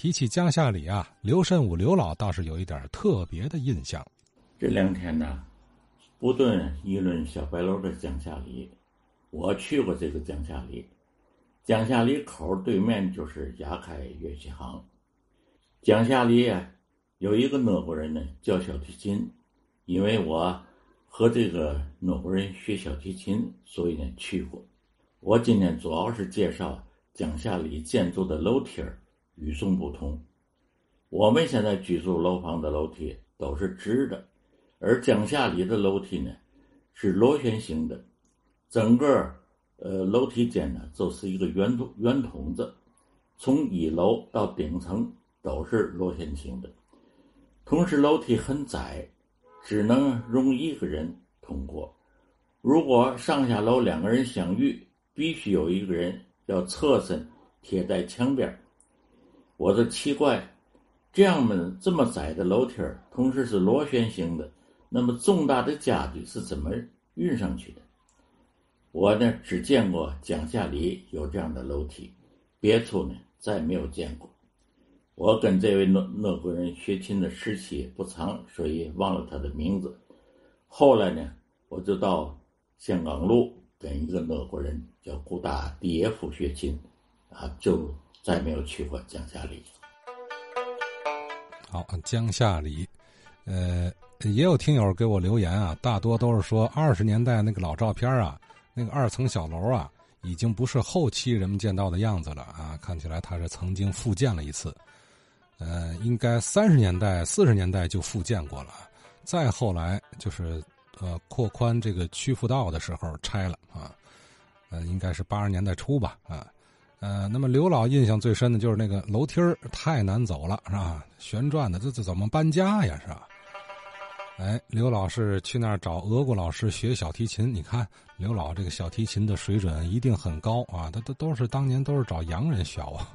提起江夏里啊，刘慎武刘老倒是有一点特别的印象。这两天呢，不断议论小白楼的江夏里，我去过这个江夏里。江夏里口对面就是雅凯乐器行。江夏里啊，有一个俄国人呢，教小提琴。因为我和这个俄国人学小提琴，所以呢去过。我今天主要是介绍江夏里建筑的楼梯儿与众不同。我们现在居住楼房的楼梯都是直的。而江夏里的楼梯呢，是螺旋形的，整个呃楼梯间呢就是一个圆筒圆筒子，从一楼到顶层都是螺旋形的。同时楼梯很窄，只能容一个人通过。如果上下楼两个人相遇，必须有一个人要侧身贴在墙边。我就奇怪，这样的这么窄的楼梯同时是螺旋形的。那么重大的家具是怎么运上去的？我呢只见过江夏里有这样的楼梯，别处呢再没有见过。我跟这位乐乐国人学琴的时期不长，所以忘了他的名字。后来呢，我就到香港路跟一个乐国人叫古达迪耶夫学琴，啊，就再没有去过江夏里。好，江夏里，呃。也有听友给我留言啊，大多都是说二十年代那个老照片啊，那个二层小楼啊，已经不是后期人们见到的样子了啊，看起来它是曾经复建了一次，呃，应该三十年代、四十年代就复建过了，再后来就是呃扩宽这个曲阜道的时候拆了啊，呃，应该是八十年代初吧啊，呃，那么刘老印象最深的就是那个楼梯儿太难走了是吧？旋转的，这这怎么搬家呀是吧？哎，刘老是去那儿找俄国老师学小提琴。你看，刘老这个小提琴的水准一定很高啊！他都都是当年都是找洋人学啊。